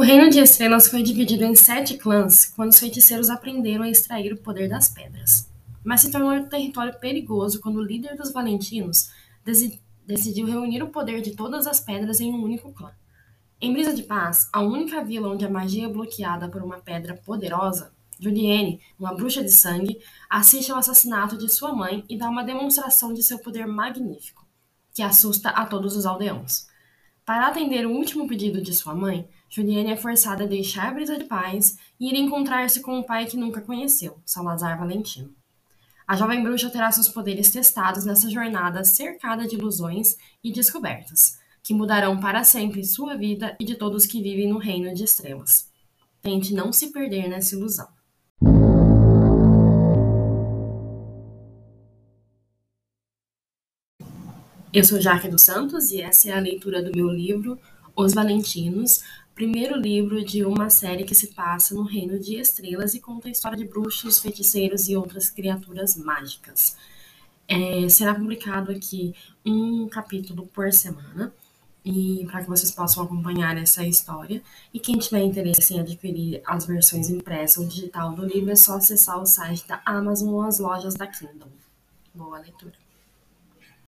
O Reino de Estrelas foi dividido em sete clãs quando os feiticeiros aprenderam a extrair o poder das pedras. Mas se tornou um território perigoso quando o líder dos Valentinos decidiu reunir o poder de todas as pedras em um único clã. Em Brisa de Paz, a única vila onde a magia é bloqueada por uma pedra poderosa, Julienne, uma bruxa de sangue, assiste ao assassinato de sua mãe e dá uma demonstração de seu poder magnífico, que assusta a todos os aldeões. Para atender o último pedido de sua mãe, Juliane é forçada a deixar a Brisa de Paz e ir encontrar-se com um pai que nunca conheceu, Salazar Valentino. A jovem bruxa terá seus poderes testados nessa jornada cercada de ilusões e descobertas, que mudarão para sempre sua vida e de todos que vivem no reino de estrelas. Tente não se perder nessa ilusão. Eu sou Jaque dos Santos e essa é a leitura do meu livro Os Valentinos, primeiro livro de uma série que se passa no Reino de Estrelas e conta a história de bruxos, feiticeiros e outras criaturas mágicas. É, será publicado aqui um capítulo por semana e para que vocês possam acompanhar essa história. E quem tiver interesse em adquirir as versões impressa ou digital do livro, é só acessar o site da Amazon ou as lojas da Kindle. Boa leitura!